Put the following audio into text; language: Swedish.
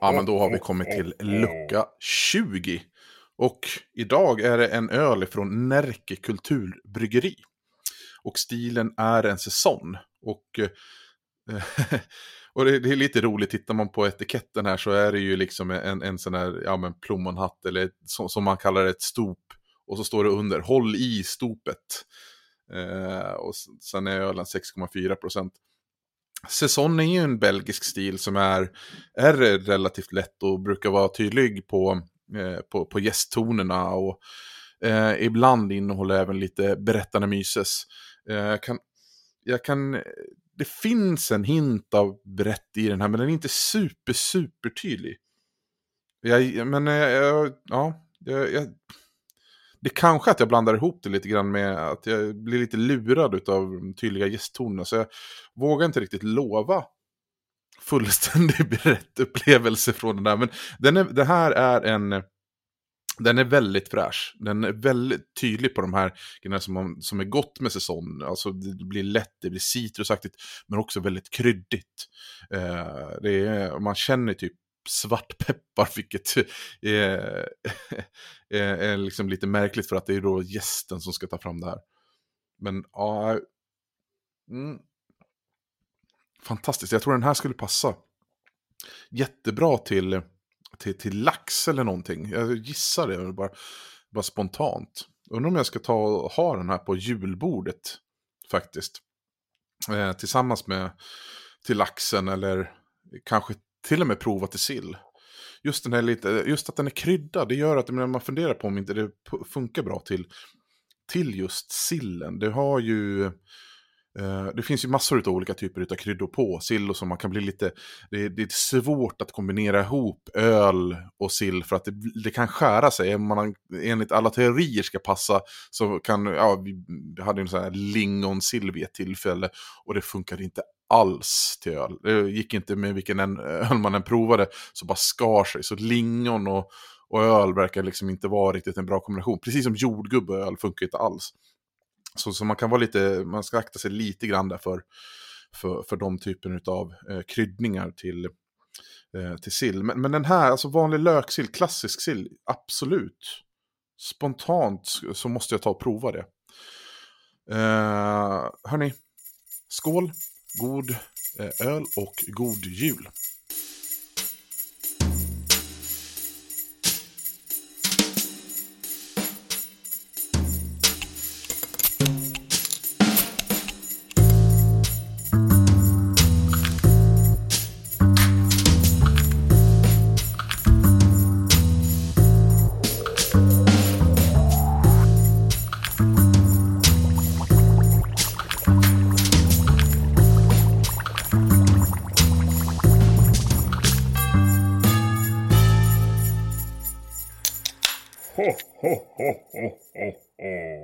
Ja, men då har vi kommit till lucka 20. Och idag är det en öl från Närke Kulturbryggeri. Och stilen är en säsong. Och, eh, och det, det, är lite roligt, tittar man på etiketten här så är det ju liksom en, en sån här ja, men plommonhatt eller som, som man kallar det ett stop. Och så står det under, håll i stopet. Eh, och sen är ölen 6,4 procent. Säsong är ju en belgisk stil som är, är relativt lätt och brukar vara tydlig på, eh, på, på gästtonerna och eh, ibland innehåller även lite berättande myses. Eh, kan, jag kan, det finns en hint av berätt i den här men den är inte super super tydlig. Jag, men eh, jag ja, jag, jag det är kanske att jag blandar ihop det lite grann med att jag blir lite lurad av tydliga gästtoner. Så jag vågar inte riktigt lova fullständig rätt upplevelse från den där. Men den är, det här är en... Den är väldigt fräsch. Den är väldigt tydlig på de här grejerna som, som är gott med säsong. Alltså det blir lätt, det blir citrusaktigt, men också väldigt kryddigt. Eh, det är, man känner typ svartpeppar, vilket är, eh, är, eh, är liksom lite märkligt för att det är då gästen som ska ta fram det här. Men ja, mm, fantastiskt. Jag tror den här skulle passa jättebra till, till, till lax eller någonting. Jag gissar det bara, bara spontant. Undrar om jag ska ta och ha den här på julbordet faktiskt. Eh, tillsammans med till laxen eller kanske till och med provat till sill. Just, den här lite, just att den är kryddad, det gör att när man funderar på om inte det funkar bra till, till just sillen. Det har ju... Eh, det finns ju massor av olika typer av kryddor på sill och så man kan bli lite... Det, det, är svårt att kombinera ihop öl och sill för att det, det kan skära sig. Man enligt alla teorier ska passa så kan... Ja, vi hade en sån här lingonsill vid ett tillfälle och det funkade inte alls till öl. Det gick inte med vilken eh, öl man än provade, så bara skar sig. Så lingon och, och öl verkar liksom inte vara riktigt en bra kombination. Precis som jordgubbe och öl funkar inte alls. Så, så man kan vara lite, man ska akta sig lite grann där för, för, för de typen av eh, kryddningar till, eh, till sill. Men, men den här, alltså vanlig löksill, klassisk sill, absolut. Spontant så måste jag ta och prova det. Eh, hörni, skål! God eh, öl och god jul. ho, ho, ho, ho, ho.